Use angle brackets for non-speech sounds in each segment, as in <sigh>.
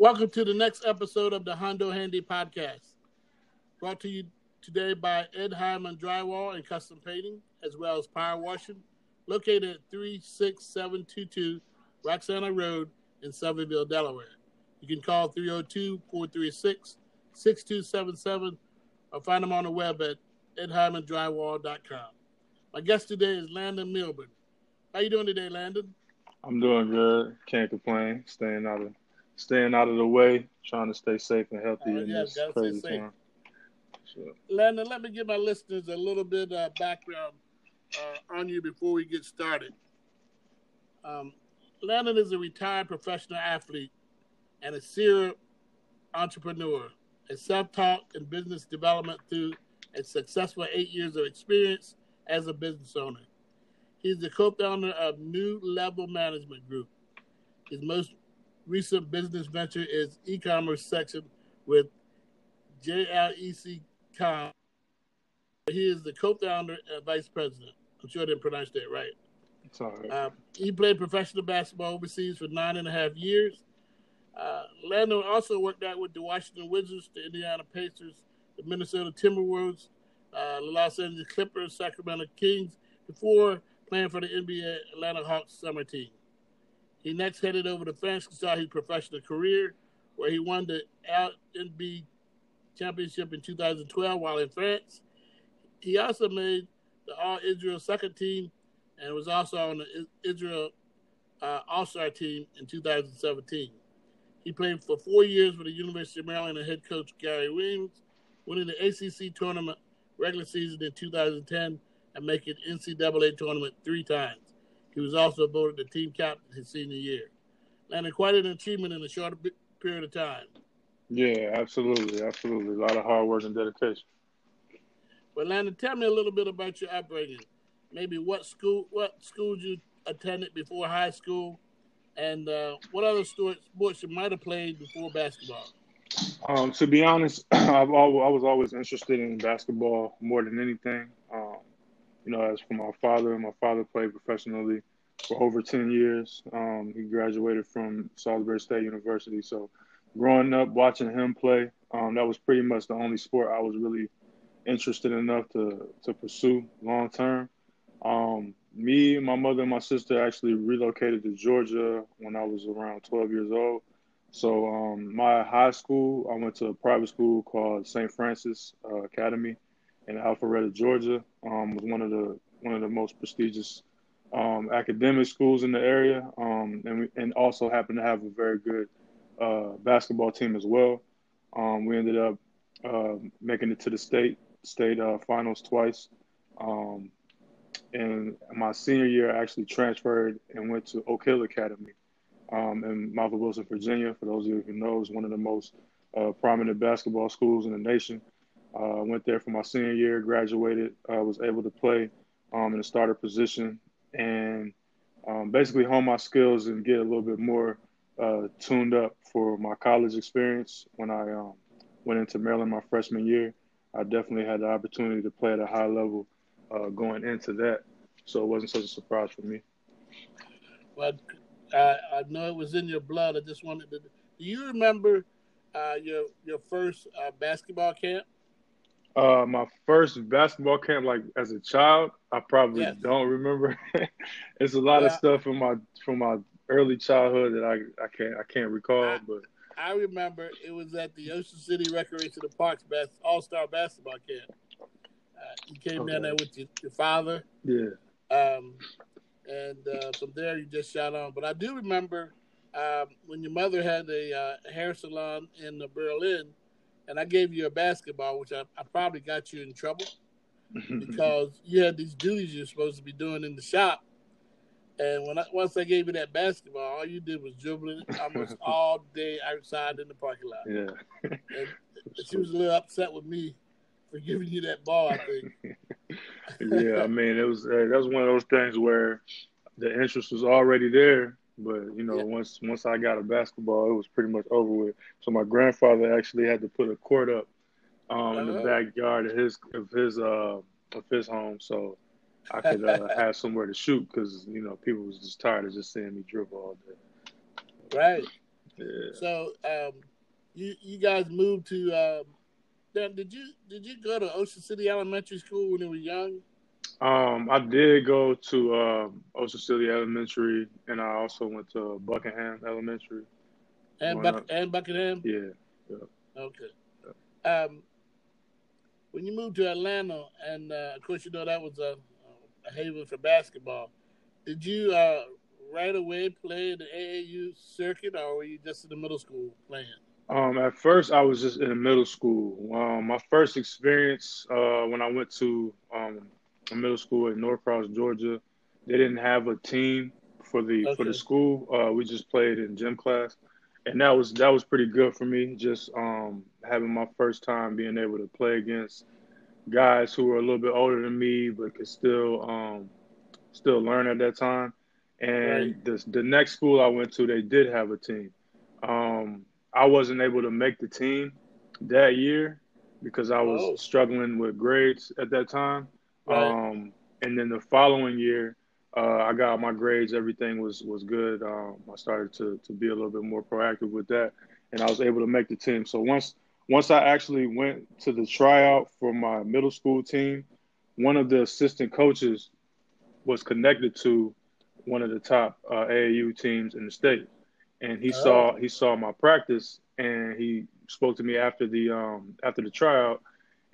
Welcome to the next episode of the Hondo Handy Podcast, brought to you today by Ed Hyman Drywall and Custom Painting, as well as Power Washing, located at 36722 Roxana Road in Somerville, Delaware. You can call 302 436 6277 or find them on the web at edhymandrywall.com. My guest today is Landon Milbourne. How you doing today, Landon? I'm doing good. Can't complain. Staying out of staying out of the way, trying to stay safe and healthy uh, in yeah, this crazy time. Sure. Landon, let me give my listeners a little bit of background uh, on you before we get started. Um, Landon is a retired professional athlete and a serial entrepreneur, a self-taught in business development through a successful eight years of experience as a business owner. He's the co-founder of New Level Management Group. His most recent business venture is e-commerce section with JLEC.com. He is the co-founder and vice president. I'm sure I didn't pronounce that right. Sorry. Uh, he played professional basketball overseas for nine and a half years. Uh, Landon also worked out with the Washington Wizards, the Indiana Pacers, the Minnesota Timberwolves, uh, the Los Angeles Clippers, Sacramento Kings, before playing for the NBA Atlanta Hawks summer team. He next headed over to France to start his professional career, where he won the LNB championship in 2012 while in France. He also made the All Israel second team and was also on the Israel uh, All Star team in 2017. He played for four years with the University of Maryland and head coach Gary Williams, winning the ACC tournament regular season in 2010 and making NCAA tournament three times. He was also voted the team captain his senior year. Landon quite an achievement in a short period of time. Yeah, absolutely, absolutely. A lot of hard work and dedication. Well, Landon, tell me a little bit about your upbringing. Maybe what school, what schools you attended before high school, and uh, what other sports you might have played before basketball. Um, to be honest, <clears throat> I've always, I was always interested in basketball more than anything. You know, as for my father, my father played professionally for over 10 years. Um, he graduated from Salisbury State University. So, growing up watching him play, um, that was pretty much the only sport I was really interested enough to, to pursue long term. Um, me, my mother, and my sister actually relocated to Georgia when I was around 12 years old. So, um, my high school, I went to a private school called St. Francis uh, Academy in Alpharetta, Georgia. Um, was one of the one of the most prestigious um, academic schools in the area, um, and we, and also happened to have a very good uh, basketball team as well. Um, we ended up uh, making it to the state state uh, finals twice. Um, and my senior year, I actually transferred and went to Oak Hill Academy um, in Mount Wilson, Virginia. For those of you who know, is one of the most uh, prominent basketball schools in the nation. Uh, went there for my senior year, graduated, uh, was able to play um, in a starter position, and um, basically hone my skills and get a little bit more uh, tuned up for my college experience. When I um, went into Maryland my freshman year, I definitely had the opportunity to play at a high level uh, going into that, so it wasn't such a surprise for me. Well, I, I know it was in your blood. I just wanted to. Do you remember uh, your your first uh, basketball camp? Uh, my first basketball camp, like as a child, I probably yes. don't remember. <laughs> it's a lot yeah. of stuff from my from my early childhood that I I can't I can't recall. I, but I remember it was at the Ocean City Recreation and Parks Bas- All Star Basketball Camp. Uh, you came okay. down there with your, your father. Yeah. Um, and uh, from there you just shot on. But I do remember um, when your mother had a uh, hair salon in the Berlin and I gave you a basketball, which I, I probably got you in trouble <laughs> because you had these duties you're supposed to be doing in the shop. And when I, once I gave you that basketball, all you did was dribbling almost <laughs> all day outside in the parking lot. Yeah. And <laughs> she was a little upset with me for giving you that ball. I think. yeah, I mean, it was uh, that was one of those things where the interest was already there, but you know, yeah. once once I got a basketball, it was pretty much over with. So my grandfather actually had to put a court up um, in the uh-huh. backyard of his of his uh, of his home, so I could uh, <laughs> have somewhere to shoot because you know people was just tired of just seeing me dribble all day. Right. Yeah. So um, you you guys moved to. Um, then did you did you go to Ocean City Elementary School when you were young? Um, I did go to uh, Ocean City Elementary, and I also went to Buckingham Elementary. And Buck, and Buckingham. Yeah. Okay. Um, when you moved to Atlanta, and uh, of course you know that was a, a haven for basketball. Did you uh, right away play the AAU circuit, or were you just in the middle school playing? Um, at first, I was just in the middle school. Um, my first experience uh, when I went to um, middle school in Norcross, Georgia, they didn't have a team for the for the school. Uh, we just played in gym class, and that was that was pretty good for me. Just um, having my first time being able to play against guys who were a little bit older than me, but could still um, still learn at that time. And Right. the the next school I went to, they did have a team. Um, I wasn't able to make the team that year because I was Oh. struggling with grades at that time. Right. Um, and then the following year, uh, I got my grades. Everything was was good. Um, I started to to be a little bit more proactive with that, and I was able to make the team. So once once I actually went to the tryout for my middle school team, one of the assistant coaches was connected to one of the top uh, AAU teams in the state, and he Oh. saw he saw my practice, and he spoke to me after the um, after the tryout,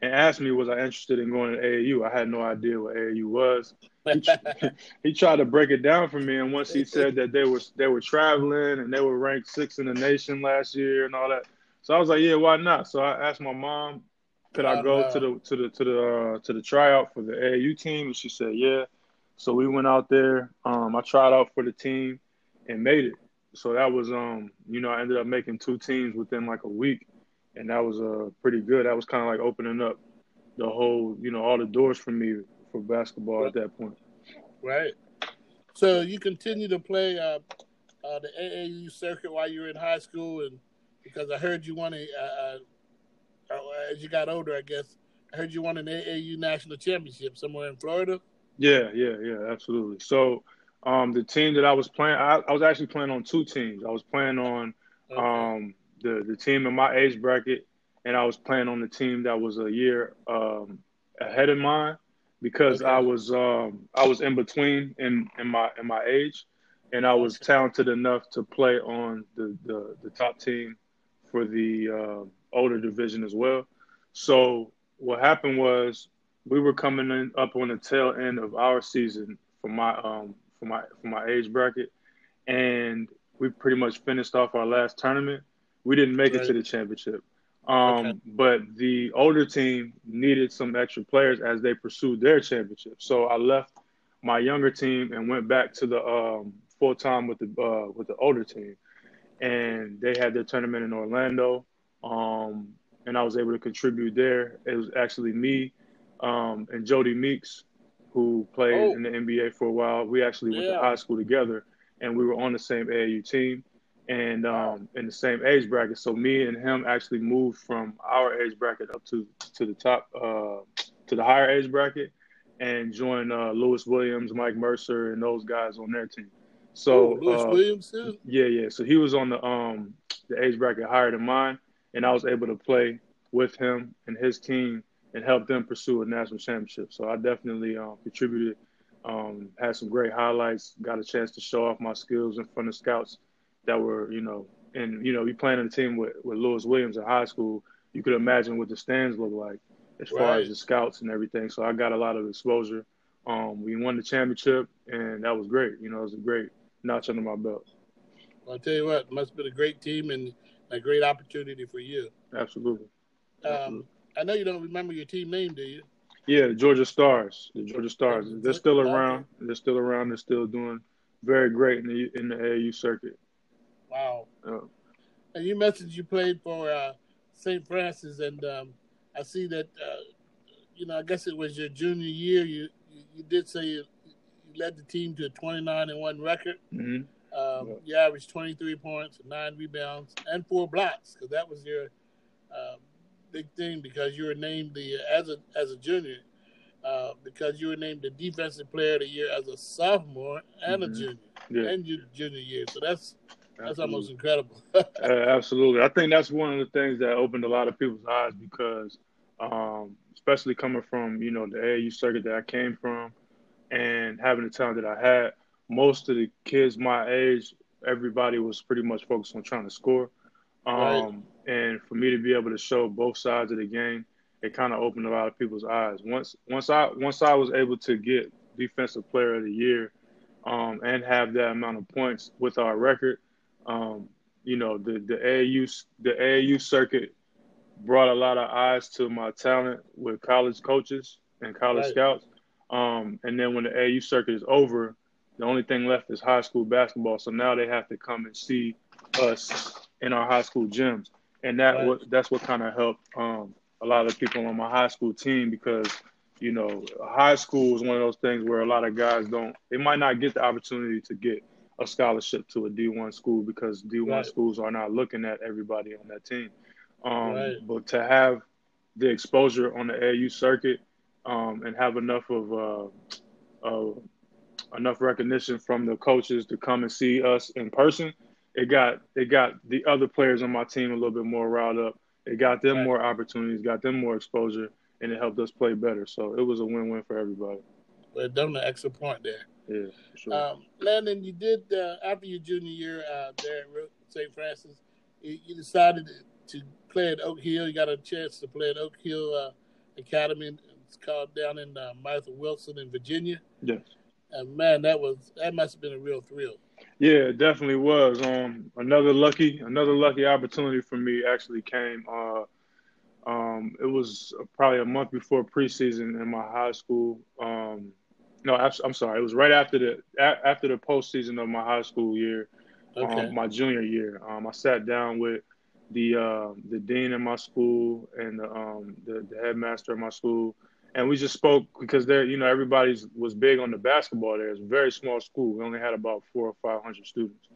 and asked me was I interested in going to AAU. I had no idea what AAU was. He, <laughs> <laughs> he tried to break it down for me, and once he said that they were they were traveling and they were ranked sixth in the nation last year and all that, so I was like, yeah, why not? So I asked my mom, could I go to the to the to the uh, to the tryout for the AAU team, and she said yeah. So we went out there. Um, I tried out for the team and made it. So that was um, you know, I ended up making two teams within like a week, and that was uh pretty good. That was kind of like opening up the whole, you know, all the doors for me for basketball at that point. right. So you continue to play uh, uh, the AAU circuit while you were in high school, and because I heard you won a, uh, uh, as you got older, I guess I heard you won an AAU national championship somewhere in Florida. Yeah, yeah, yeah, absolutely. So, um, the team that I was playing, I, I was actually playing on two teams. I was playing on Okay. um, the the team in my age bracket, and I was playing on the team that was a year um, ahead of mine because Okay. I was um, I was in between in, in my in my age, and I was talented enough to play on the the, the top team for the uh, older division as well. So what happened was we were coming in up on the tail end of our season for my um for my for my age bracket, and we pretty much finished off our last tournament. We didn't make it to the championship. Um, Okay. but the older team needed some extra players as they pursued their championship. So I left my younger team and went back to the um, full time with the uh, with the older team, and they had their tournament in Orlando. Um, and I was able to contribute there. It was actually me um, and Jodie Meeks, who played Oh. in the NBA for a while. We actually went to high school together, and we were on the same AAU team and um, in the same age bracket. So me and him actually moved from our age bracket up to to the top uh, to the higher age bracket, and joined uh, Louis Williams, Mike Mercer, and those guys on their team. So oh, Louis uh, Williams too. yeah, yeah. So he was on the um the age bracket higher than mine, and I was able to play with him and his team and help them pursue a national championship. So I definitely um, contributed, um, had some great highlights, got a chance to show off my skills in front of scouts that were, you know, and you know, you playing on a team with with Louis Williams in high school, you could imagine what the stands look like as far as the scouts and everything. So I got a lot of exposure. Um, we won the championship, and that was great. You know, it was a great notch under my belt. I'll tell you what, must have been a great team and a great opportunity for you. Absolutely. Um, I know you don't remember your team name, do you? Yeah, the Georgia Stars. The Georgia Stars. They're still around. They're still around. They're still doing very great in the in the AAU circuit. Wow. Uh, And you mentioned you played for uh, St. Francis, and um, I see that, uh, you know, I guess it was your junior year. You you, did say you, you led the team to a 29 and 1 record. mhm. Um, Yeah. You averaged 23 points, nine rebounds, and four blocks, because that was your uh, big thing because you were named the as a as a junior. Uh, because you were named the defensive player of the year as a sophomore and a Mhm. junior Yeah, and your junior year. So that's That's almost incredible. <laughs> uh, absolutely. I think that's one of the things that opened a lot of people's eyes because, um, especially coming from, you know, the AAU circuit that I came from and having the talent that I had, most of the kids my age, everybody was pretty much focused on trying to score. Um, right. And for me to be able to show both sides of the game, it kind of opened a lot of people's eyes. Once once I once I was able to get defensive player of the year um, and have that amount of points with our record, um, you know, the the AAU the AAU circuit brought a lot of eyes to my talent with college coaches and college right. scouts. Um, and then when the AAU circuit is over, the only thing left is high school basketball. So now they have to come and see us in our high school gyms, and that right. what that's what kind of helped um, a lot of people on my high school team because you know high school is one of those things where a lot of guys don't they might not get the opportunity to get a scholarship to a D1 school because D1 right. schools are not looking at everybody on that team. Um, right. But to have the exposure on the AU circuit um, and have enough of uh, uh, enough recognition from the coaches to come and see us in person, it got it got the other players on my team a little bit more riled up. It got them right. more opportunities, got them more exposure, and it helped us play better. So it was a win-win for everybody. Well, done the extra point there. Yeah, sure. Um, Landon, you did uh, after your junior year uh, there at St. Francis. You, you, decided to play at Oak Hill. You got a chance to play at Oak Hill uh, Academy. It's called down in uh, Mouth of Wilson in Virginia. Yes. And man, that was that must have been a real thrill. Yeah, it definitely was. Um, another lucky, another lucky opportunity for me actually came. Uh, um, it was probably a month before preseason in my high school. Um, no, I'm sorry. It was right after the after the postseason of my high school year, um, okay. um, my junior year. Um, I sat down with the uh, the dean of my school and the, um, the, the headmaster of my school, and we just spoke because there, you know, everybody's was big on the basketball. There, it's a very small school. We only had about four or five hundred students,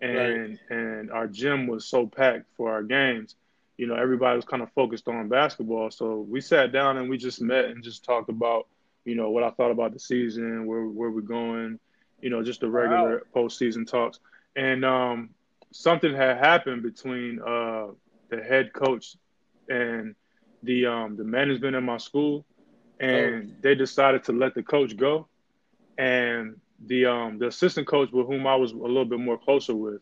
and right. and our gym was so packed for our games. You know, everybody was kind of focused on basketball. So we sat down and we just met and just talked about, you know, what I thought about the season, where where we're going, you know, just the regular wow. postseason talks. And um, something had happened between uh, the head coach and the um, the management in my school and oh. they decided to let the coach go. And the um, the assistant coach with whom I was a little bit more closer with,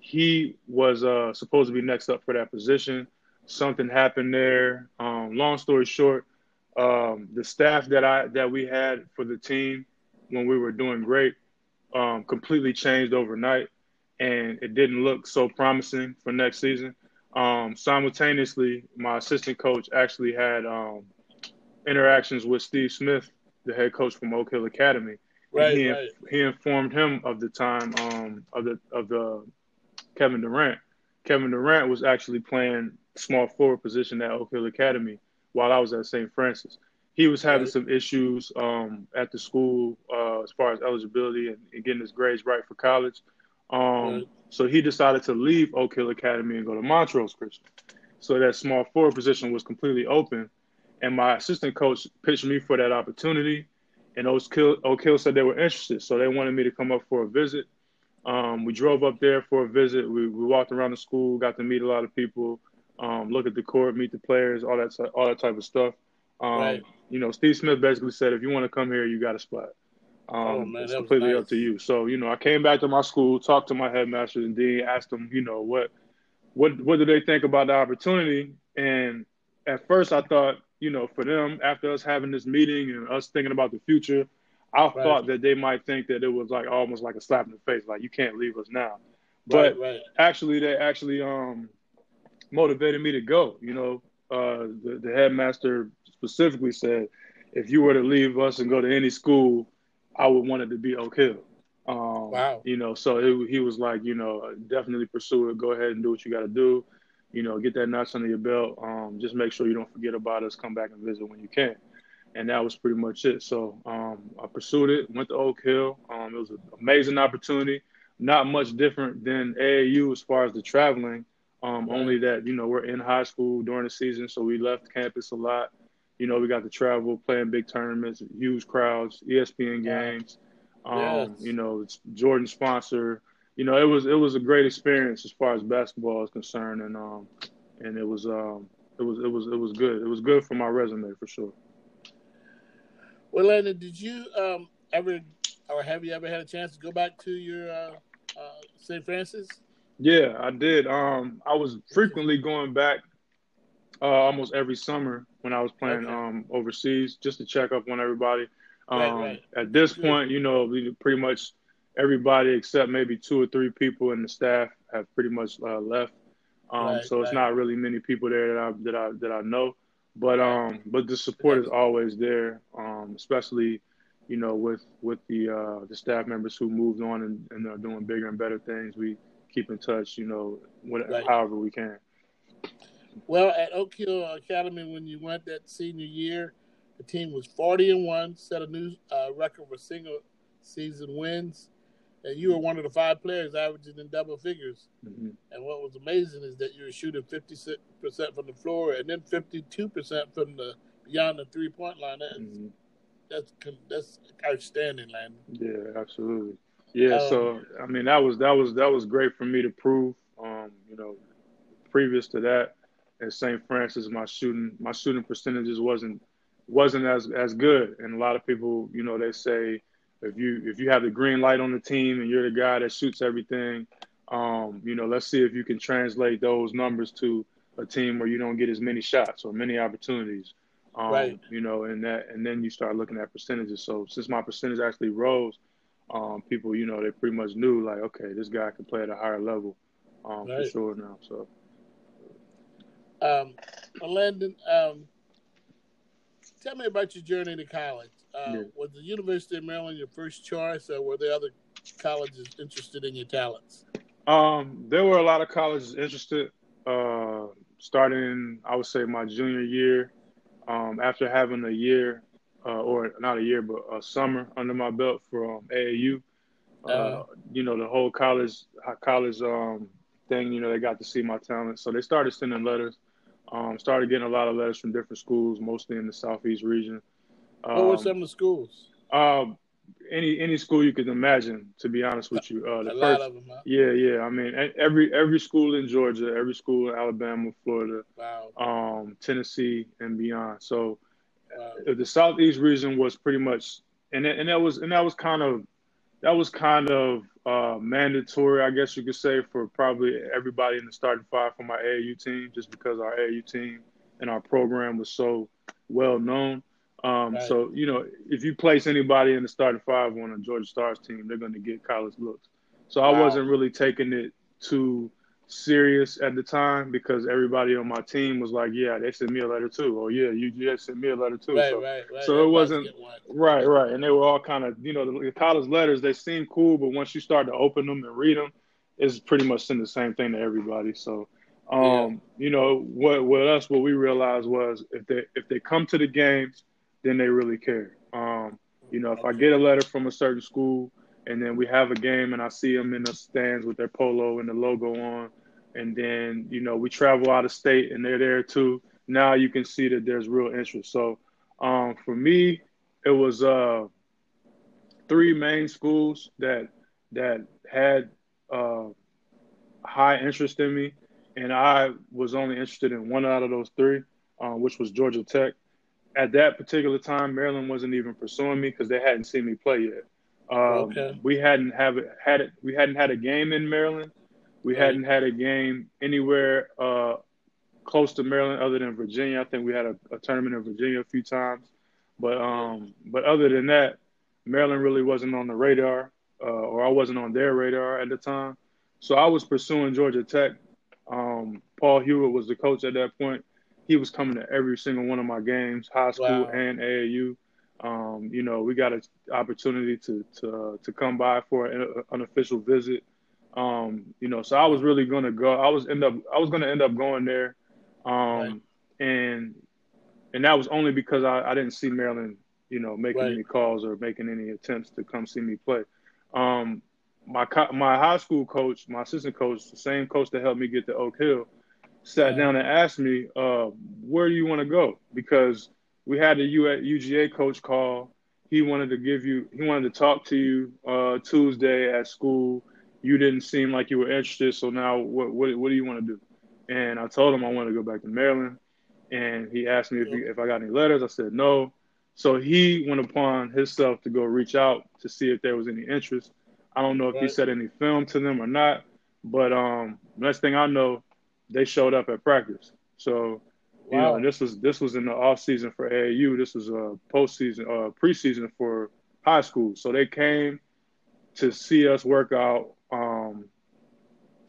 he was uh, supposed to be next up for that position. Something happened there. Um, long story short, um, the staff that I that we had for the team when we were doing great um, completely changed overnight, and it didn't look so promising for next season. Um, simultaneously, my assistant coach actually had um, interactions with Steve Smith, the head coach from Oak Hill Academy. Right, he, right. he informed him of the time um, of the of the Kevin Durant. Kevin Durant was actually playing small forward position at Oak Hill Academy while I was at St. Francis. He was having some issues um, at the school uh, as far as eligibility and, and, getting his grades right for college. Um. So he decided to leave Oak Hill Academy and go to Montrose Christian. So that small forward position was completely open and my assistant coach pitched me for that opportunity. And Oak Hill, Oak Hill said they were interested, so they wanted me to come up for a visit. Um, we drove up there for a visit. We, we walked around the school, got to meet a lot of people, um, look at the court, meet the players, all that all that type of stuff. Um, right. You know, Steve Smith basically said, if you want to come here, you got a spot. Um, oh, man, it's completely nice. up to you. So, you know, I came back to my school, talked to my headmaster and dean, asked them, you know, what, what, what do they think about the opportunity? And at first, I thought you know, for them after us having this meeting and us thinking about the future, I right. thought that they might think that it was like almost like a slap in the face, like you can't leave us now. But right, right. actually, they actually um, motivated me to go. You know, uh, the, the headmaster specifically said, if you were to leave us and go to any school, I would want it to be Oak Hill. Um, wow. You know, so it, he was like, you know, definitely pursue it. Go ahead and do what you got to do you know, get that notch under your belt. Um, just make sure you don't forget about us. Come back and visit when you can. And that was pretty much it. So um, I pursued it, went to Oak Hill. Um, it was an amazing opportunity. Not much different than AAU as far as the traveling. Um, only that you know we're in high school during the season, so we left campus a lot. You know, we got to travel, playing big tournaments, huge crowds, ESPN games. Um, yes. You know, it's Jordan sponsor you know, it was it was a great experience as far as basketball is concerned, and um, and it was um, it was it was it was good. It was good for my resume for sure. Well, Landon, did you um ever or have you ever had a chance to go back to your uh, uh, St. Francis? Yeah, I did. Um, I was frequently going back uh, almost every summer when I was playing okay. um, overseas just to check up on everybody. Um, right, right. At this point, you know, pretty much everybody except maybe two or three people in the staff have pretty much uh, left. Um, right, so it's not really many people there that I that I that I know. But um, but the support is always there, um, especially you know with with the uh, the staff members who moved on and, and are doing bigger and better things. We keep in touch, you know, whatever, however we can. Well, at Oak Hill Academy, when you went that senior year, the team was 40 and 1, set a new uh, record for single season wins. And you were one of the five players averaging in double figures. Mm-hmm. And what was amazing is that you were shooting 56% from the floor and then 52% from the beyond the three point line. That's, mm-hmm. that's, that's outstanding, Landon. Yeah, absolutely. Yeah, um, so I mean that was that was that was great for me to prove. Um, you know, previous to that, at St. Francis, my shooting my shooting percentages wasn't wasn't as as good. And a lot of people, you know, they say if you if you have the green light on the team and you're the guy that shoots everything, um, you know, let's see if you can translate those numbers to a team where you don't get as many shots or many opportunities. Um, right. You know, and that and then you start looking at percentages. So since my percentage actually rose, um, people, you know, they pretty much knew like, okay, this guy can play at a higher level um, right. for sure now. So um, Landon, um, tell me about your journey to college. Uh, yeah. Was the University of Maryland your first choice, or were there other colleges interested in your talents? Um, there were a lot of colleges interested. Uh, starting, I would say, my junior year, um, after having a year, uh, or not a year, but a summer under my belt from AAU. Uh, uh-huh. you know, the whole college college um, thing. You know, they got to see my talent, so they started sending letters. Um, started getting a lot of letters from different schools, mostly in the southeast region. Um, what were um, some of the schools? Um, any any school you could imagine. To be honest with you, uh, the a first, lot of them. Huh? Yeah, yeah. I mean, every every school in Georgia, every school in Alabama, Florida, wow. um, Tennessee, and beyond. So. Uh, the southeast region was pretty much, and and that was and that was kind of that was kind of uh, mandatory, I guess you could say, for probably everybody in the starting five for my AAU team, just because our AAU team and our program was so well known. Um, right. So you know, if you place anybody in the starting five on a Georgia Stars team, they're going to get college looks. So wow. I wasn't really taking it too serious at the time because everybody on my team was like, "Yeah, they sent me a letter too," or "Yeah, you just sent me a letter too." Right, so, right, right. So it wasn't right, right, and they were all kind of, you know, the, the, college letters they seem cool, but once you start to open them and read them, it's pretty much saying the same thing to everybody. So, um, yeah. you know, what with us, what we realized was if they if they come to the games, then they really care. Um, you know, if I get a letter from a certain school and then we have a game and I see them in the stands with their polo and the logo on, and then you know we travel out of state and they're there too. Now you can see that there's real interest. So um, for me, it was uh, three main schools that that had uh, high interest in me, and I was only interested in one out of those three, uh, which was Georgia Tech. At that particular time, Maryland wasn't even pursuing me because they hadn't seen me play yet. Um, okay. We hadn't have it, had it. We hadn't had a game in Maryland. We hadn't had a game anywhere uh, close to Maryland other than Virginia. I think we had a, a, tournament in Virginia a few times, but um, but other than that, Maryland really wasn't on the radar, uh, or I wasn't on their radar at the time. So I was pursuing Georgia Tech. Um, Paul Hewitt was the coach at that point. He was coming to every single one of my games, high school wow. and AAU. Um, you know, we got an opportunity to to uh, to come by for an unofficial visit. Um, you know, so I was really gonna go. I was end up I was gonna end up going there, um, right. and and that was only because I, I didn't see Maryland, you know, making right. any calls or making any attempts to come see me play. Um, my my high school coach, my assistant coach, the same coach that helped me get to Oak Hill, sat down and asked me, uh, "Where do you want to go?" Because we had a UGA coach call. He wanted to give you, he wanted to talk to you uh, Tuesday at school, you didn't seem like you were interested. So now, what what what do you want to do? And I told him I want to go back to Maryland. And he asked me if, he, if I got any letters. I said no. So he went upon himself to go reach out to see if there was any interest. I don't know if right. he said any film to them or not, but um, next thing I know, they showed up at practice. So you wow. know, this was this was in the off season for AAU. This was a postseason, uh, preseason for high school. So they came to see us work out. Um,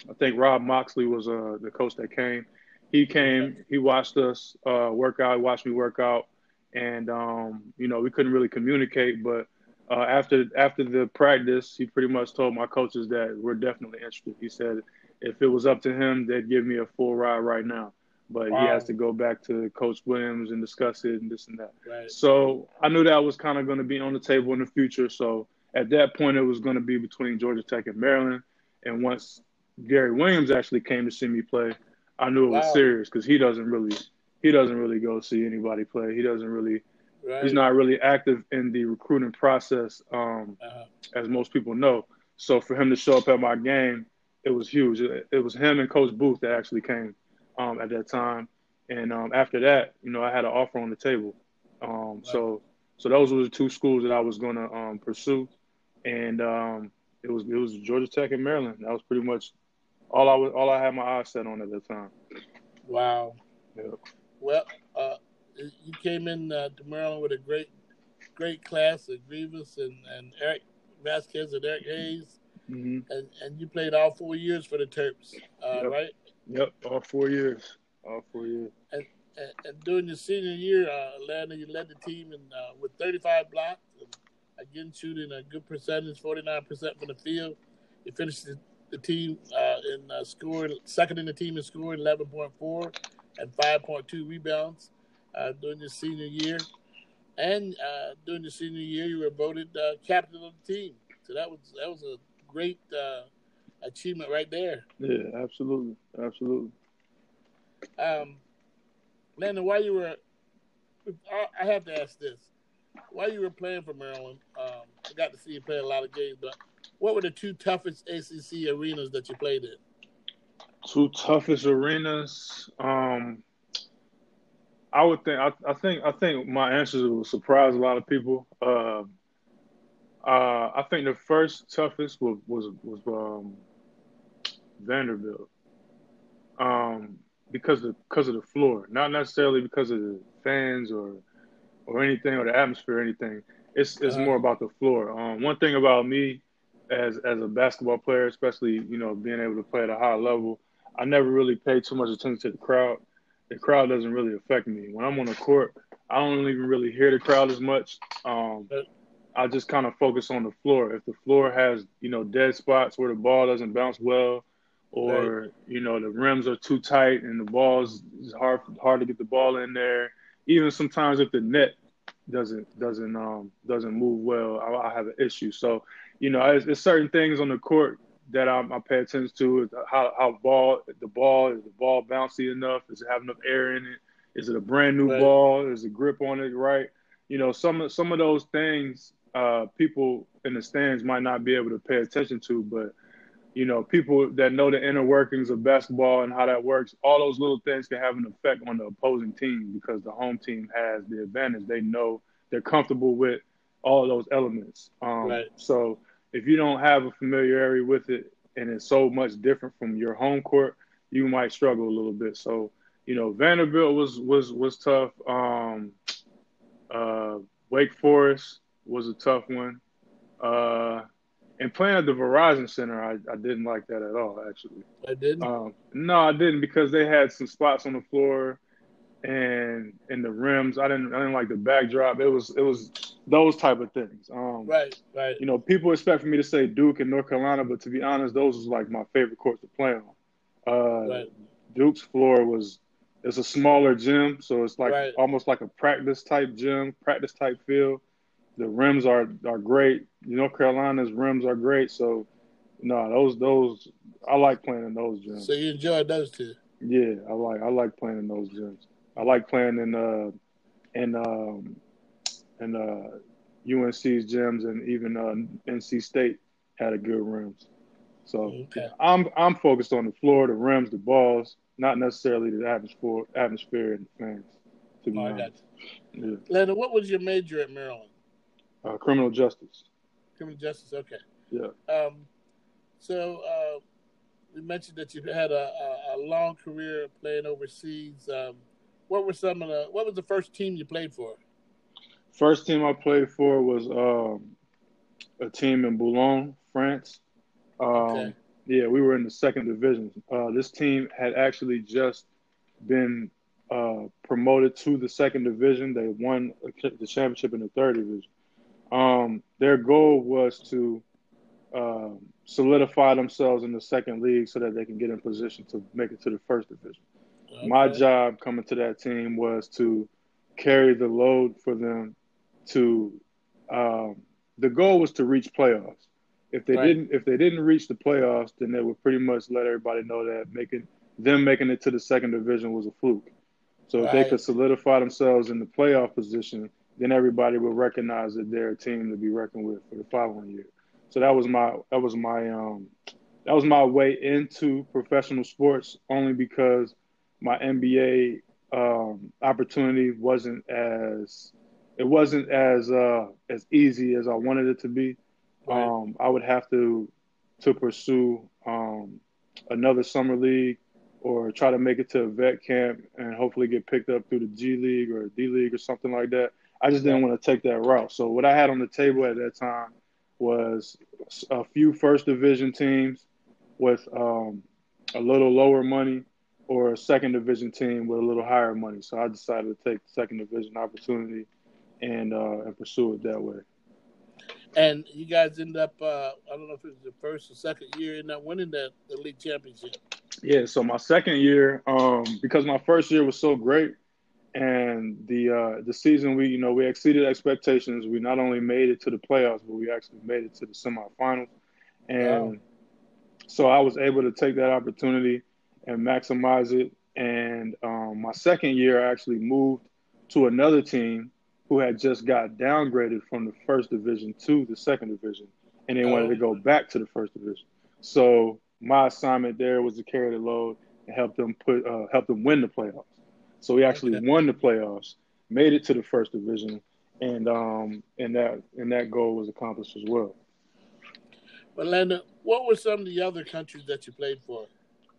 I think Rob Moxley was uh, the coach that came. He came. He watched us uh, work out. Watched me work out, and um, you know we couldn't really communicate. But uh, after after the practice, he pretty much told my coaches that we're definitely interested. He said if it was up to him, they'd give me a full ride right now but wow. he has to go back to Coach Williams and discuss it and this and that. Right. So I knew that was kind of going to be on the table in the future. So at that point, it was going to be between Georgia Tech and Maryland. And once Gary Williams actually came to see me play, I knew it was wow. serious because he doesn't really he doesn't really go see anybody play. He doesn't really right. he's not really active in the recruiting process um, uh-huh. as most people know. So for him to show up at my game, it was huge. It, it was him and Coach Booth that actually came um, at that time. And um, after that, you know, I had an offer on the table. Um, So, so those were the two schools that I was going to um, pursue, and um, it was it was Georgia Tech and Maryland. That was pretty much all I was all I had my eyes set on at that time. Wow. Yeah. Well, uh, you came in uh, to Maryland with a great great class of Greivis and, and Eric Vasquez and Eric Hayes, mm-hmm. and and you played all four years for the Terps, uh, yep. right? Yep, all four years. All four years. And, and, and during your senior year, uh, Landon, you led the team in, uh, with 35 blocks, and again shooting a good percentage, 49% from the field. He finished the, the team uh, in uh, scoring, second in the team in scoring, 11.4 and 5.2 rebounds uh, during your senior year. And uh, during the senior year, you were voted uh, captain of the team. So that was that was a great uh, achievement right there. Yeah, absolutely, absolutely. Um, Landon, while you were, I have to ask this: while you were playing for Maryland, um, I got to see you play a lot of games. But what were the two toughest ACC arenas that you played in? Two toughest arenas. Um, I would think. I, I, think. I think my answers will surprise a lot of people. Uh, uh, I think the first toughest was was was um, Vanderbilt um, because of because of the floor, not necessarily because of the fans or or anything or the atmosphere or anything. It's it's uh-huh. more about the floor. Um, one thing about me as as a basketball player, especially you know being able to play at a high level, I never really pay too much attention to the crowd. The crowd doesn't really affect me when I'm on the court. I don't even really hear the crowd as much. Um, I just kind of focus on the floor. If the floor has you know dead spots where the ball doesn't bounce well, or you know the rims are too tight and the balls is hard hard to get the ball in there. Even sometimes if the net doesn't doesn't um doesn't move well, I, I have an issue. So you know, it's, it's certain things on the court that I, I pay attention to. How how ball the ball is the ball bouncy enough? Is it have enough air in it? Is it a brand new right. ball? Is the grip on it right? You know, some some of those things uh, people in the stands might not be able to pay attention to, but you know, people that know the inner workings of basketball and how that works, all those little things can have an effect on the opposing team because the home team has the advantage. They know they're comfortable with all those elements. Um, right. So if you don't have a familiarity with it and it's so much different from your home court, you might struggle a little bit. So, you know, Vanderbilt was was was tough. Um, uh, Wake Forest was a tough one. Uh, and playing at the Verizon Center, I, I didn't like that at all. Actually, I didn't. Um, no, I didn't because they had some spots on the floor and in the rims. I didn't. I didn't like the backdrop. It was. It was those type of things. Um, right. Right. You know, people expect for me to say Duke and North Carolina, but to be honest, those was like my favorite courts to play on. Uh, right. Duke's floor was. It's a smaller gym, so it's like right. almost like a practice type gym, practice type field the rims are are great. You know, Carolina's rims are great. So, no, those those I like playing in those gyms. So you enjoy those two? Yeah, I like I like playing in those gyms. I like playing in uh in um in uh UNC's gyms and even uh NC State had a good rims. So okay. I'm I'm focused on the floor, the rims, the balls, not necessarily the atmosphere, atmosphere and the fans. To be oh, honest. Yeah. Leonard, what was your major at Maryland? Uh, criminal justice. Criminal justice. Okay. Yeah. Um, so uh, you mentioned that you had a, a, a long career playing overseas. Um, what were some of the? What was the first team you played for? First team I played for was um, a team in Boulogne, France. Um, okay. Yeah, we were in the second division. Uh, this team had actually just been uh, promoted to the second division. They won the championship in the third division. Um, their goal was to uh, solidify themselves in the second league so that they can get in position to make it to the first division. Okay. My job coming to that team was to carry the load for them to um, the goal was to reach playoffs. If they right. didn't if they didn't reach the playoffs, then they would pretty much let everybody know that making them making it to the second division was a fluke. So if they could solidify themselves in the playoff position, then everybody would recognize that they're a team to be reckoned with for the following year. So that was my that was my um that was my way into professional sports only because my NBA um, opportunity wasn't as it wasn't as uh, as easy as I wanted it to be. Right. Um, I would have to to pursue um, another summer league or try to make it to a vet camp and hopefully get picked up through the G League or D League or something like that. I just didn't want to take that route. So what I had on the table at that time was a few first division teams with um, a little lower money or a second division team with a little higher money. So I decided to take the second division opportunity and uh, and pursue it that way. And you guys end up, uh, I don't know if it was the first or second year, in up winning that the league championship. Yeah, so my second year, um, because my first year was so great, and the uh, the season we you know we exceeded expectations. We not only made it to the playoffs, but we actually made it to the semifinals, and wow. so I was able to take that opportunity and maximize it. And um, my second year, I actually moved to another team who had just got downgraded from the first division to the second division, and they wanted to go oh. back to the first division. So my assignment there was to carry the load and help them put uh, help them win the playoffs. So we actually okay. won the playoffs, made it to the first division, and um and that and that goal was accomplished as well. But Landon, what were some of the other countries that you played for?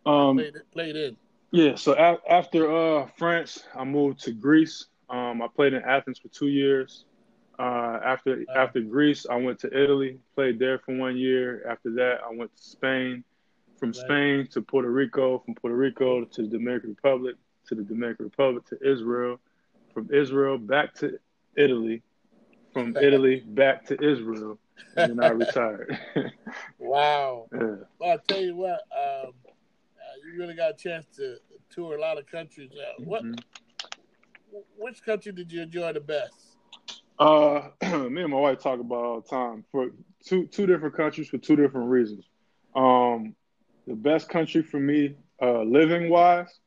Um, played, played in. Yeah, so a- after uh, France, I moved to Greece um, I played in Athens for two years. Uh, after after Greece, I went to Italy, played there for one year. After that, I went to Spain. From Spain to Puerto Rico, from Puerto Rico to the Dominican Republic, to the Dominican Republic to Israel, from Israel back to Italy, from <laughs> Italy back to Israel, and then I retired. <laughs> wow. <laughs> Yeah. Well, I'll tell you what, um, uh, you really got a chance to tour a lot of countries. Uh, what mm-hmm which country did you enjoy the best? Uh, <clears throat> me and my wife talk about all the time for two two different countries for two different reasons. Um, the best country for me, uh, living wise,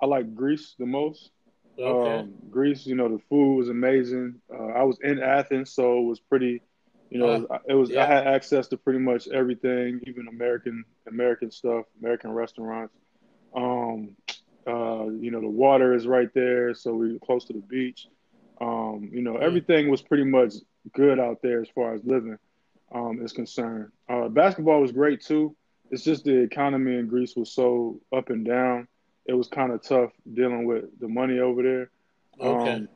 I like Greece the most. Okay. Um, Greece, you know, the food was amazing. Uh, I was in Athens, so it was pretty. You know, uh, it was yeah. I had access to pretty much everything, even American American stuff, American restaurants. Um, uh, you know, the water is right there, so we're close to the beach. Um, you know, everything was pretty much good out there as far as living um, is concerned. Uh, basketball was great too. It's just the economy in Greece was so up and down. It was kind of tough dealing with the money over there. Okay. Um,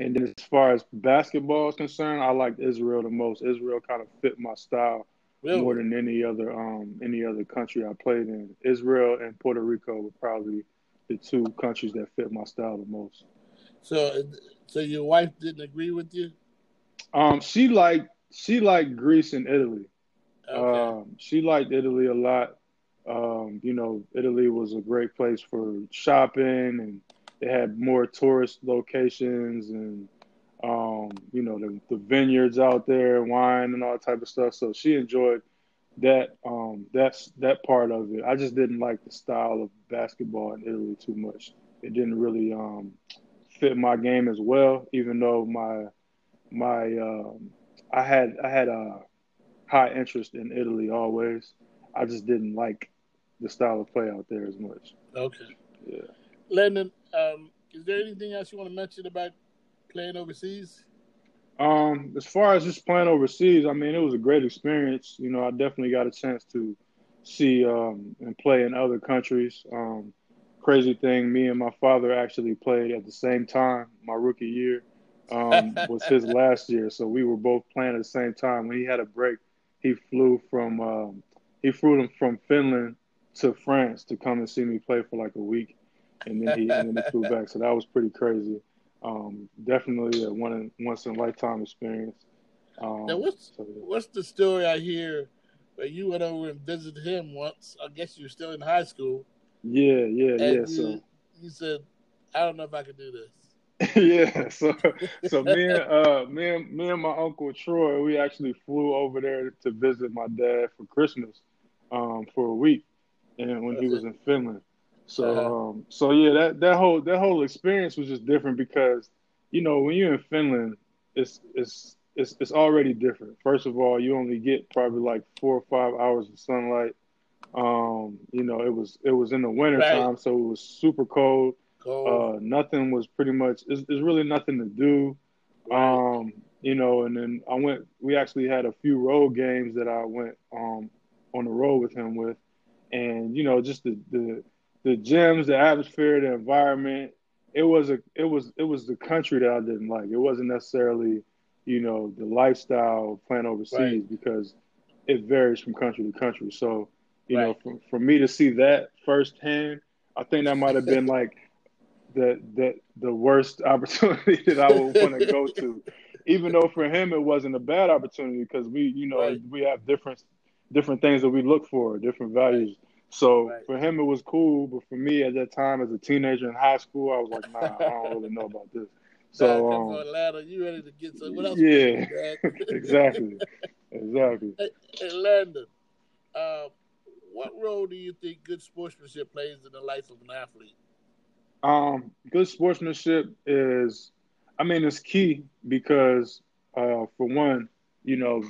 and then as far as basketball is concerned, I liked Israel the most. Israel kind of fit my style really? more than any other um, any other country I played in. Israel and Puerto Rico were probably the two countries that fit my style the most. So, so your wife didn't agree with you? Um, she liked she liked Greece and Italy. Okay. Um, she liked Italy a lot. Um, you know, Italy was a great place for shopping, and they had more tourist locations, and um, you know, the, the vineyards out there, wine, and all that type of stuff. So she enjoyed that um that's that part of it. I just didn't like the style of basketball in Italy too much. It didn't really um fit my game as well, even though my my um I had I had a high interest in Italy always. I just didn't like the style of play out there as much. Okay. Yeah. Landon, um, is there anything else you want to mention about playing overseas? Um, as far as just playing overseas, I mean, it was a great experience. You know, I definitely got a chance to see um, and play in other countries. Um, crazy thing, me and my father actually played at the same time. My rookie year um, <laughs> was his last year, so we were both playing at the same time. When he had a break, he flew from um, he flew from Finland to France to come and see me play for like a week, and then he and then he flew back. So that was pretty crazy. Um, definitely a one once in a lifetime experience. Um, now, what's so, yeah. what's the story I hear? Where you went over and visited him once. I guess you were still in high school. Yeah, yeah, yeah. You, so you said, "I don't know if I could do this." <laughs> yeah, so so me and uh me and me and my uncle Troy, we actually flew over there to visit my dad for Christmas, um, for a week, and when That's he was it. in Finland. So uh-huh. um, so yeah, that that whole that whole experience was just different because you know when you're in Finland, it's it's it's it's already different. First of all, you only get probably like four or five hours of sunlight. Um, you know, it was it was in the winter right. time, so it was super cold. cold. Uh, nothing was pretty much. There's, really nothing to do. Right. Um, you know, and then I went. We actually had a few road games that I went um on the road with him with, and you know, just the the the gyms, the atmosphere, the environment. It was a it was it was the country that I didn't like. It wasn't necessarily, you know, the lifestyle playing overseas right. because it varies from country to country. So, you right. know, for, for me to see that firsthand, I think that might have been <laughs> like the the the worst <laughs> opportunity that I would want to go to. Even though for him it wasn't a bad opportunity because we, you know, right. we have different different things that we look for, different values. So right. for him, it was cool, but for me at that time, as a teenager in high school, I was like, nah, I don't really know about this. <laughs> So um, Atlanta, you ready to get some? What else? Yeah, <laughs> <laughs> exactly, exactly. Hey, hey Landon, uh, what role do you think good sportsmanship plays in the life of an athlete? Um, good sportsmanship is, I mean, it's key because, uh, for one, you know,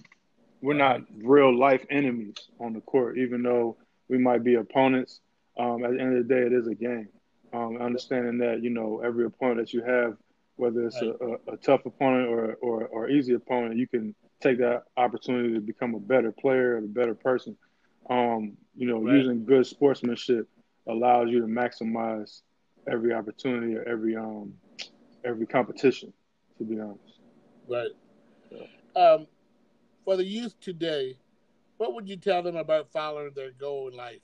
we're not real life enemies on the court, even though we might be opponents. Um, at the end of the day, it is a game. Um, understanding that you know every opponent that you have, whether it's right. a, a, tough opponent or, or or easy opponent, you can take that opportunity to become a better player, a better person. Um, you know, right. using good sportsmanship allows you to maximize every opportunity or every um every competition. To be honest, right. Um, for the youth today, what would you tell them about following their goal in life?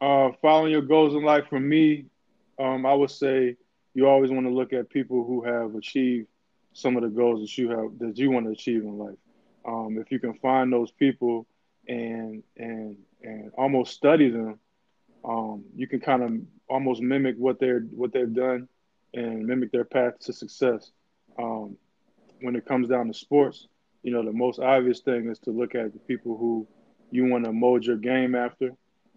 Uh, following your goals in life, for me, um, I would say you always want to look at people who have achieved some of the goals that you have that you want to achieve in life. Um, if you can find those people and and and almost study them, um, you can kind of almost mimic what they're what they've done and mimic their path to success. Um, when it comes down to sports, you know, the most obvious thing is to look at the people who you want to mold your game after.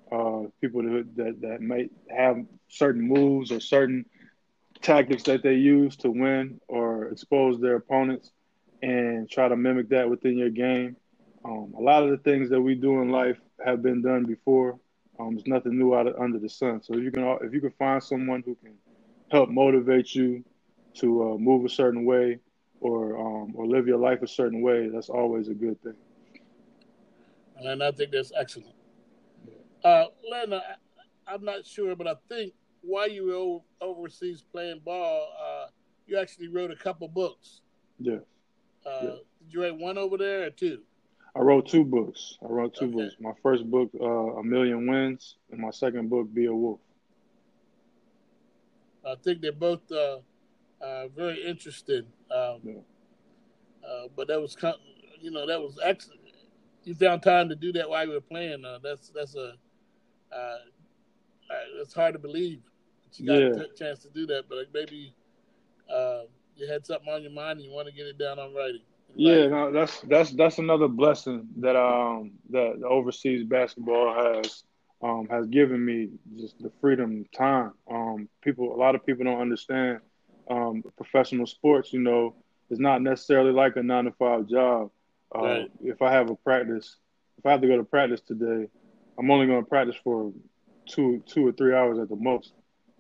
Uh, people that, that that might have certain moves or certain tactics that they use to win or expose their opponents, and try to mimic that within your game. Um, a lot of the things that we do in life have been done before. Um, there's nothing new out of, under the sun. So if you can if you can find someone who can help motivate you to uh, move a certain way or um, or live your life a certain way, that's always a good thing. And I think that's excellent. Uh, Lena, I'm not sure, but I think while you were overseas playing ball, uh, you actually wrote a couple books. Yes. Uh, yes. Did you write one over there or two? I wrote two books. I wrote two okay. books. My first book, uh, A Million Wins, and my second book, Be a Wolf. I think they're both uh, uh, very interesting. Um, yeah. uh, but that was, you know, that was excellent. You found time to do that while you were playing. Uh, that's that's a uh, it's hard to believe that you got yeah. a chance to do that. But maybe uh, you had something on your mind and you want to get it down on writing. Yeah, no, that's that's that's another blessing that um that overseas basketball has um has given me just the freedom time. Um people a lot of people don't understand um, professional sports, you know, is not necessarily like a nine to five job. Uh, right. If I have a practice if I have to go to practice today, I'm only going to practice for two two or three hours at the most.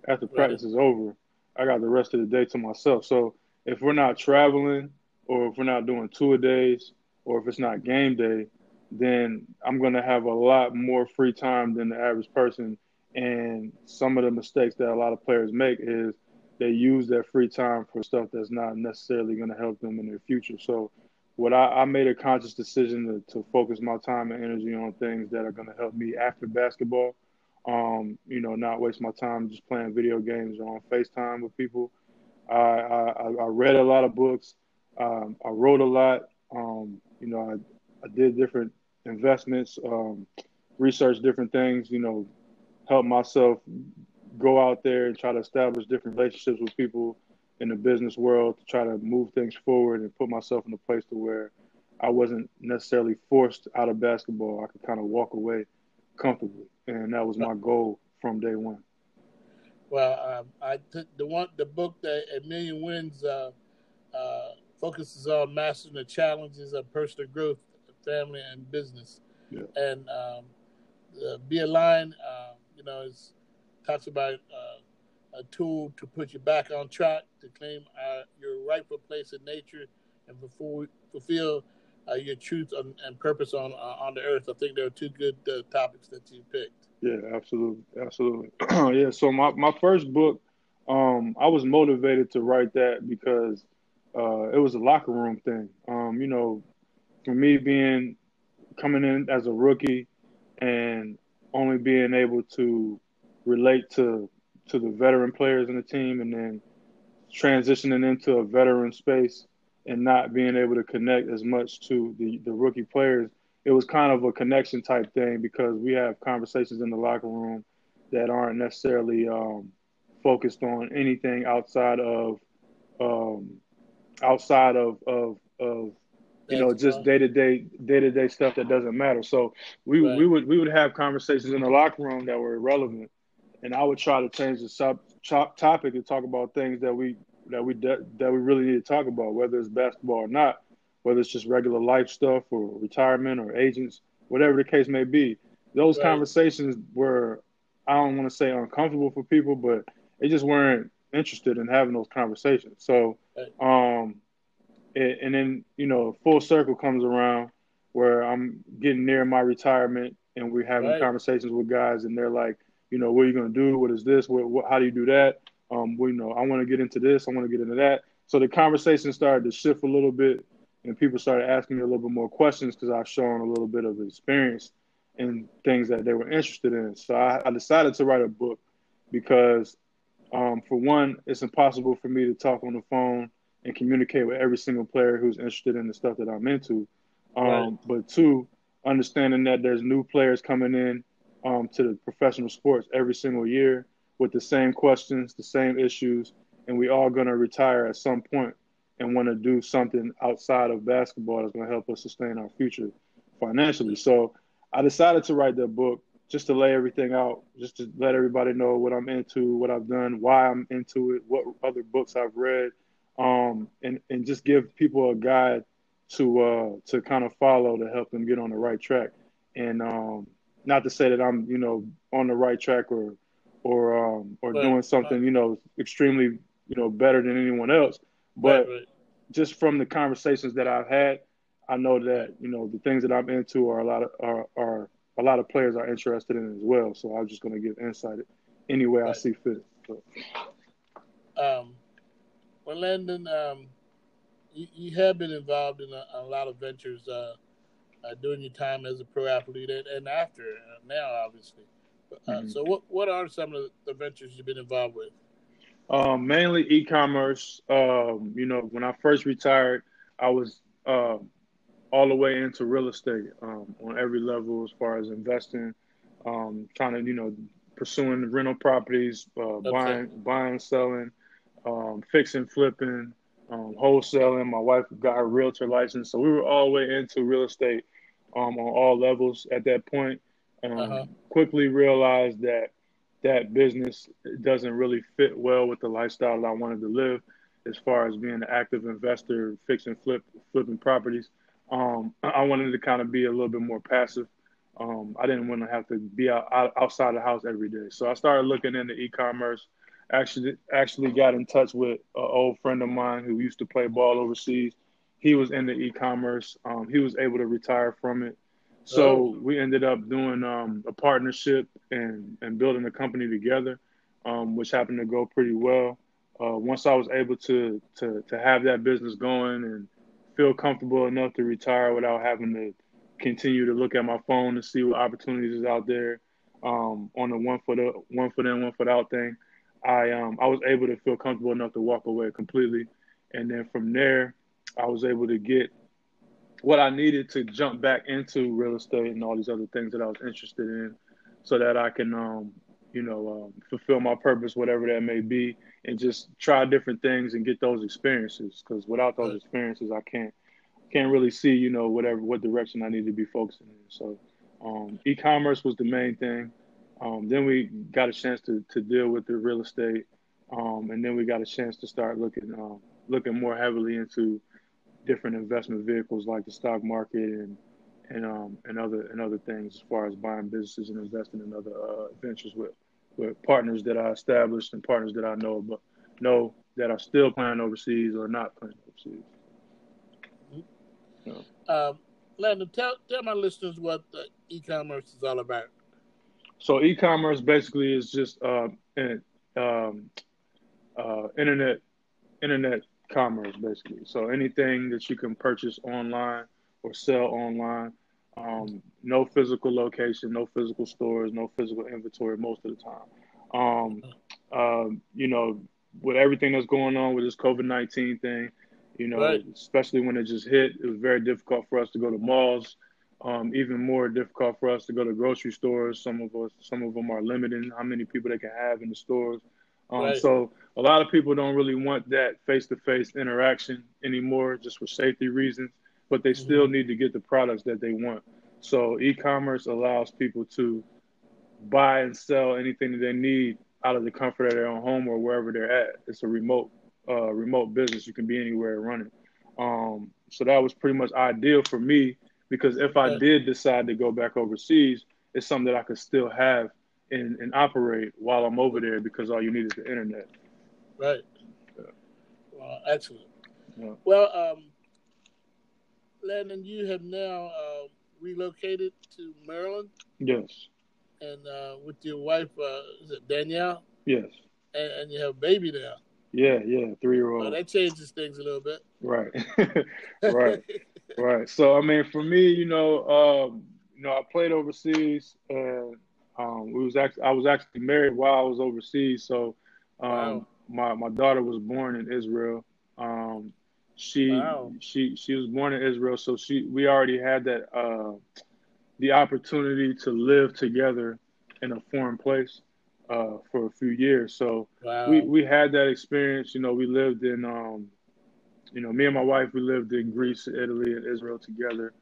After practice is over, I got the rest of the day to myself. So if we're not traveling, or if we're not doing two days, or if it's not game day, then I'm going to have a lot more free time than the average person. And some of the mistakes that a lot of players make is they use their free time for stuff that's not necessarily going to help them in their future. So, what I, I made a conscious decision to, to, focus my time and energy on things that are going to help me after basketball. Um, you know, not waste my time just playing video games or on FaceTime with people. I, I, I read a lot of books. Um, I wrote a lot. Um, you know, I, I did different investments, um, research different things. You know, helped myself go out there and try to establish different relationships with people in the business world to try to move things forward and put myself in a place to where I wasn't necessarily forced out of basketball. I could kind of walk away comfortably, and that was my goal from day one. Well, um, I took the one the book that a million wins uh, uh, focuses on mastering the challenges of personal growth, family, and business. Yeah. And um, Be Aligned, uh, you know, is talks about uh, a tool to put you back on track to claim uh, your rightful place in nature and fulfill, uh, your truth and, and purpose on uh, on the earth. I think there are two good uh, topics that you picked. Yeah, absolutely, absolutely. <clears throat> yeah. So my my first book, um, I was motivated to write that because uh, it was a locker room thing. Um, you know, for me being coming in as a rookie and only being able to relate to to the veteran players in the team and then transitioning into a veteran space and not being able to connect as much to the, the rookie players, it was kind of a connection type thing because we have conversations in the locker room that aren't necessarily um, focused on anything outside of um, outside of of, of you know just day to day day to day stuff that doesn't matter. So we right. we would we would have conversations in the locker room that were irrelevant and I would try to change the sub topic and talk about things that we that we de- that we really need to talk about, whether it's basketball or not, whether it's just regular life stuff or retirement or agents, whatever the case may be. Those right. conversations were, I don't want to say uncomfortable for people, but they just weren't interested in having those conversations. So, um, it, and then you know, full circle comes around where I'm getting near my retirement, and we're having right. conversations with guys, and they're like, you know, what are you going to do? What is this? What, what, how do you do that? Um, well, you know, I want to get into this. I want to get into that. So the conversation started to shift a little bit, and people started asking me a little bit more questions because I've shown a little bit of experience in things that they were interested in. So I, I decided to write a book because, um, for one, it's impossible for me to talk on the phone and communicate with every single player who's interested in the stuff that I'm into. Um, right. But two, understanding that there's new players coming in um, to the professional sports every single year with the same questions, the same issues, and we all going to retire at some point and want to do something outside of basketball that's going to help us sustain our future financially. So I decided to write that book just to lay everything out, just to let everybody know what I'm into, what I've done, why I'm into it, what other books I've read, um, and and just give people a guide to uh, to kind of follow to help them get on the right track. And um, not to say that I'm, you know, on the right track or or um, or doing something, you know, extremely, you know, better than anyone else. But right, right. just from the conversations that I've had, I know that you know the things that I'm into are a lot of are, are a lot of players are interested in as well. So I'm just going to give insight any way right. I see fit. So. Um, well, Landon, um, you, you, have been involved in a, a lot of ventures. Uh, uh, during your time as a pro athlete and, and after uh, now, obviously. Uh, mm-hmm. So, what what are some of the ventures you've been involved with? Um, mainly e-commerce. Um, you know, when I first retired, I was uh, all the way into real estate um, on every level, as far as investing, um, trying to you know pursuing rental properties, uh, buying, buying, selling, um, fixing, flipping, um, wholesaling. My wife got her realtor license, so we were all the way into real estate um, on all levels at that point. Um, uh-huh. Quickly realized that that business doesn't really fit well with the lifestyle that I wanted to live, as far as being an active investor, fixing flip flipping properties. Um, I wanted to kind of be a little bit more passive. Um, I didn't want to have to be out, out, outside the house every day. So I started looking into e-commerce. Actually, actually got in touch with an old friend of mine who used to play ball overseas. He was into e-commerce. Um, he was able to retire from it. So oh. we ended up doing um, a partnership and, and building a company together, um, which happened to go pretty well. Uh, once I was able to, to to have that business going and feel comfortable enough to retire without having to continue to look at my phone to see what opportunities is out there um, on the one foot up, one foot in, one foot out thing. I um, I was able to feel comfortable enough to walk away completely, and then from there, I was able to get what I needed to jump back into real estate and all these other things that I was interested in, so that I can um, you know um, fulfill my purpose, whatever that may be, and just try different things and get those experiences. Because without those experiences, I can't can't really see, you know, whatever what direction I need to be focusing in. So, um, e-commerce was the main thing. Um, then we got a chance to to deal with the real estate, um, and then we got a chance to start looking um, looking more heavily into different investment vehicles like the stock market and and um, and other and other things as far as buying businesses and investing in other uh, ventures with with partners that I established and partners that I know but know that are still playing overseas or not playing overseas. Um, Landon, tell tell my listeners what e-commerce is all about. So e-commerce basically is just uh, um, uh, internet internet commerce, basically. So anything that you can purchase online or sell online. Um, no physical location, no physical stores, no physical inventory most of the time. Um, uh, you know, with everything that's going on with this COVID nineteen thing, you know, right. especially when it just hit, it was very difficult for us to go to malls. Um, even more difficult for us to go to grocery stores. Some of us, some of them are limiting how many people they can have in the stores. Um, right. So a lot of people don't really want that face-to-face interaction anymore, just for safety reasons. But they still mm-hmm. need to get the products that they want. So e-commerce allows people to buy and sell anything that they need out of the comfort of their own home or wherever they're at. It's a remote uh, remote business. You can be anywhere running. Um, so that was pretty much ideal for me because if I did decide to go back overseas, it's something that I could still have and, and operate while I'm over there because all you need is the internet. Right. Yeah. Well, excellent. Yeah. Well, um, Landon, you have now uh, relocated to Maryland. Yes. And uh, with your wife, uh, is it Danielle? Yes. And, and you have a baby now. Yeah, yeah, three year old. Well, that changes things a little bit. Right, <laughs> right, right. So I mean, for me, you know, um, you know, I played overseas, and um, we was actually I was actually married while I was overseas. So um, wow. my my daughter was born in Israel. Um, she wow. she she was born in Israel, so she we already had that uh, the opportunity to live together in a foreign place uh, for a few years. So wow. we, we had that experience. You know, we lived in, um, you know, me and my wife, we lived in Greece, Italy, and Israel together,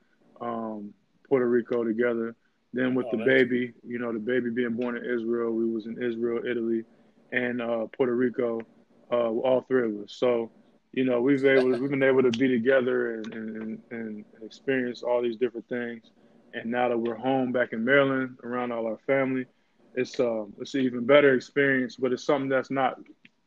um, Puerto Rico together. Then with oh, the baby, you know, the baby being born in Israel, we was in Israel, Italy, and uh, Puerto Rico, uh, all three of us. So, you know, we've able we've been able to be together and, and, and experience all these different things. And now that we're home back in Maryland around all our family, it's um it's an even better experience, but it's something that's not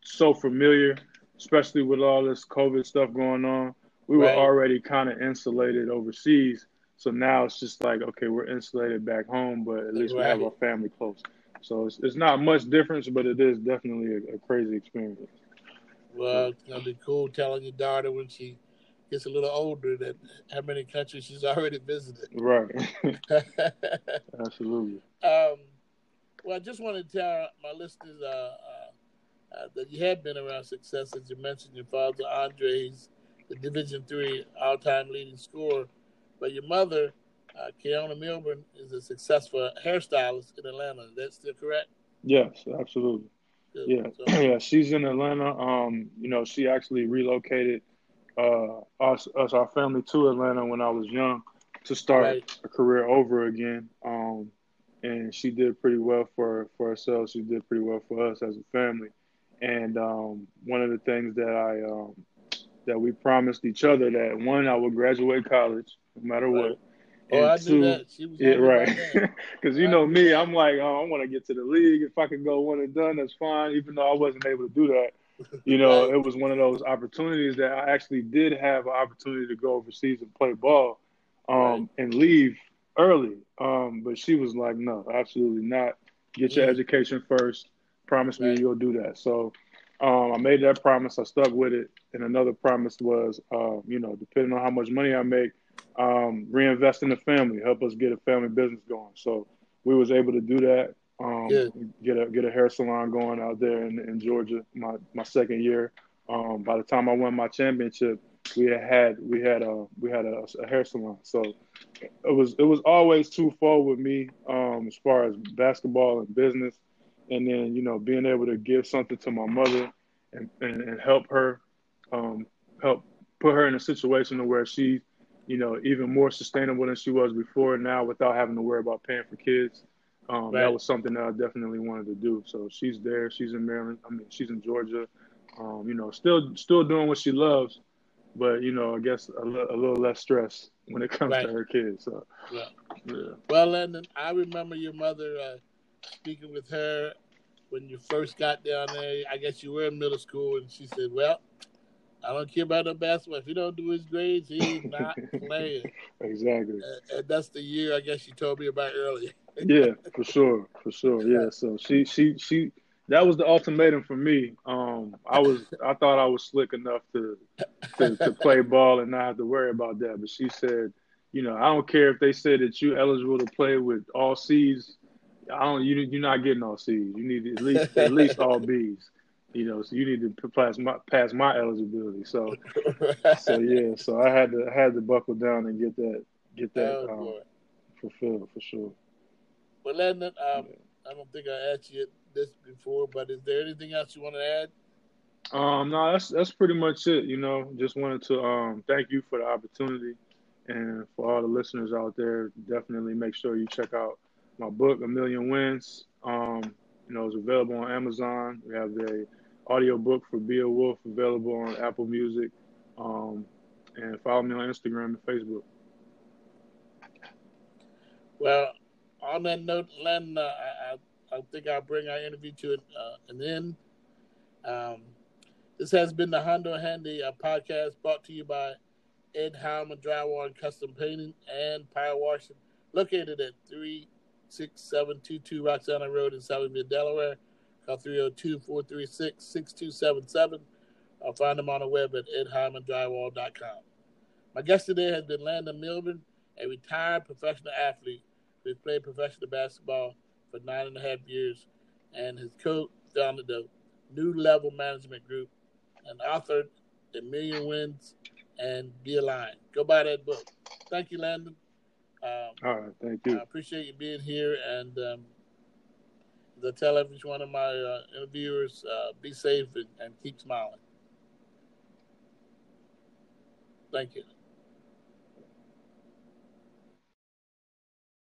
so familiar, especially with all this COVID stuff going on. We right. were already kind of insulated overseas, so now it's just like okay, we're insulated back home, but at least right. we have our family close. So it's, it's not much difference, but it is definitely a, a crazy experience. Well, it's gonna be cool telling your daughter when she gets a little older that how many countries she's already visited. Right. <laughs> Absolutely. Um, well, I just want to tell my listeners uh, uh, uh, that you have been around success, as you mentioned. Your father, Andre's the Division Three all-time leading scorer, but your mother, uh, Keona Milbourne, is a successful hairstylist in Atlanta. Is that still correct? Yes, absolutely. Good. Yeah, so, <clears throat> yeah. She's in Atlanta. Um, you know, she actually relocated uh, us, us, our family to Atlanta when I was young to start right. a career over again. Um, and she did pretty well for for herself. She did pretty well for us as a family. And um, one of the things that I um, that we promised each other that one, I would graduate college no matter Right. what. Oh, And I two, that. She was yeah, on it by right. Because <laughs> you I know me, that. I'm like, oh, I want to get to the league. If I could go one and done, that's fine. Even though I wasn't able to do that, you know, it was one of those opportunities that I actually did have an opportunity to go overseas and play ball, um, Right. and leave early. Um, but she was like, no, absolutely not. Get your education first. Promise me Right. you'll do that. So um, I made that promise. I stuck with it. And another promise was, uh, you know, depending on how much money I make, um, reinvest in the family, help us get a family business going. So we was able to do that. Um, get a get a hair salon going out there in, in Georgia. My my second year. Um, by the time I won my championship, we had, had we had a we had a, a hair salon. So it was it was always twofold with me um, as far as basketball and business, and then you know being able to give something to my mother and, and, and help her um, help put her in a situation where she you know even more sustainable than she was before now without having to worry about paying for kids. Um, Right. That was something that I definitely wanted to do. So she's there. She's in Maryland. I mean, she's in Georgia. Um, you know, still still doing what she loves, but you know, I guess a, little less stress when it comes Right. to her kids. So Yeah. yeah, Well, Landon, I remember your mother uh, speaking with her when you first got down there. I guess you were in middle school, and she said, "Well, I don't care about no basketball. If he don't do his grades, he's <laughs> not playing." exactly. And, and that's the year I guess you told me about earlier. Yeah, for sure, for sure. <laughs> Yeah. So she she she that was the ultimatum for me. Um, I was I thought I was slick enough to to, to play ball and not have to worry about that, but she said, you know, I don't care if they say that you're eligible to play with all C's. I don't. You you're not getting all C's. You need at least at least all <laughs> B's. You know, so you need to pass my pass my eligibility. So so <laughs> yeah. So I had to I had to buckle down and get that get that oh, um, fulfilled for sure. Well, Landon, um, I don't think I asked you this before, but is there anything else you want to add? Um, no, that's that's pretty much it. You know, just wanted to um thank you for the opportunity, and for all the listeners out there, definitely make sure you check out my book, A Million Wins. Um, you know, it's available on Amazon. We have the audio book for Be a Wolf available on Apple Music. Um, and follow me on Instagram and Facebook. Well, on that note, Len, uh, I, I, I think I'll bring our interview to an, uh, an end. Um, this has been the Hondo Handy podcast brought to you by Ed Howman Drywall and Custom Painting and Power Washing, located at 36722 Roxana Road in Southern Delaware. Call 302 436 6277 or find them on the web at edhymandrywall.com. My guest today has been Landon Milbourne, a retired professional athlete who played professional basketball for nine and a half years and has co-founded the New Level Management Group and authored The Million Wins and Be Aligned. Go buy that book. Thank you, Landon. Um, All right, thank you. I appreciate you being here. And um, I tell every one of my uh, interviewers, uh, be safe and, and keep smiling. Thank you.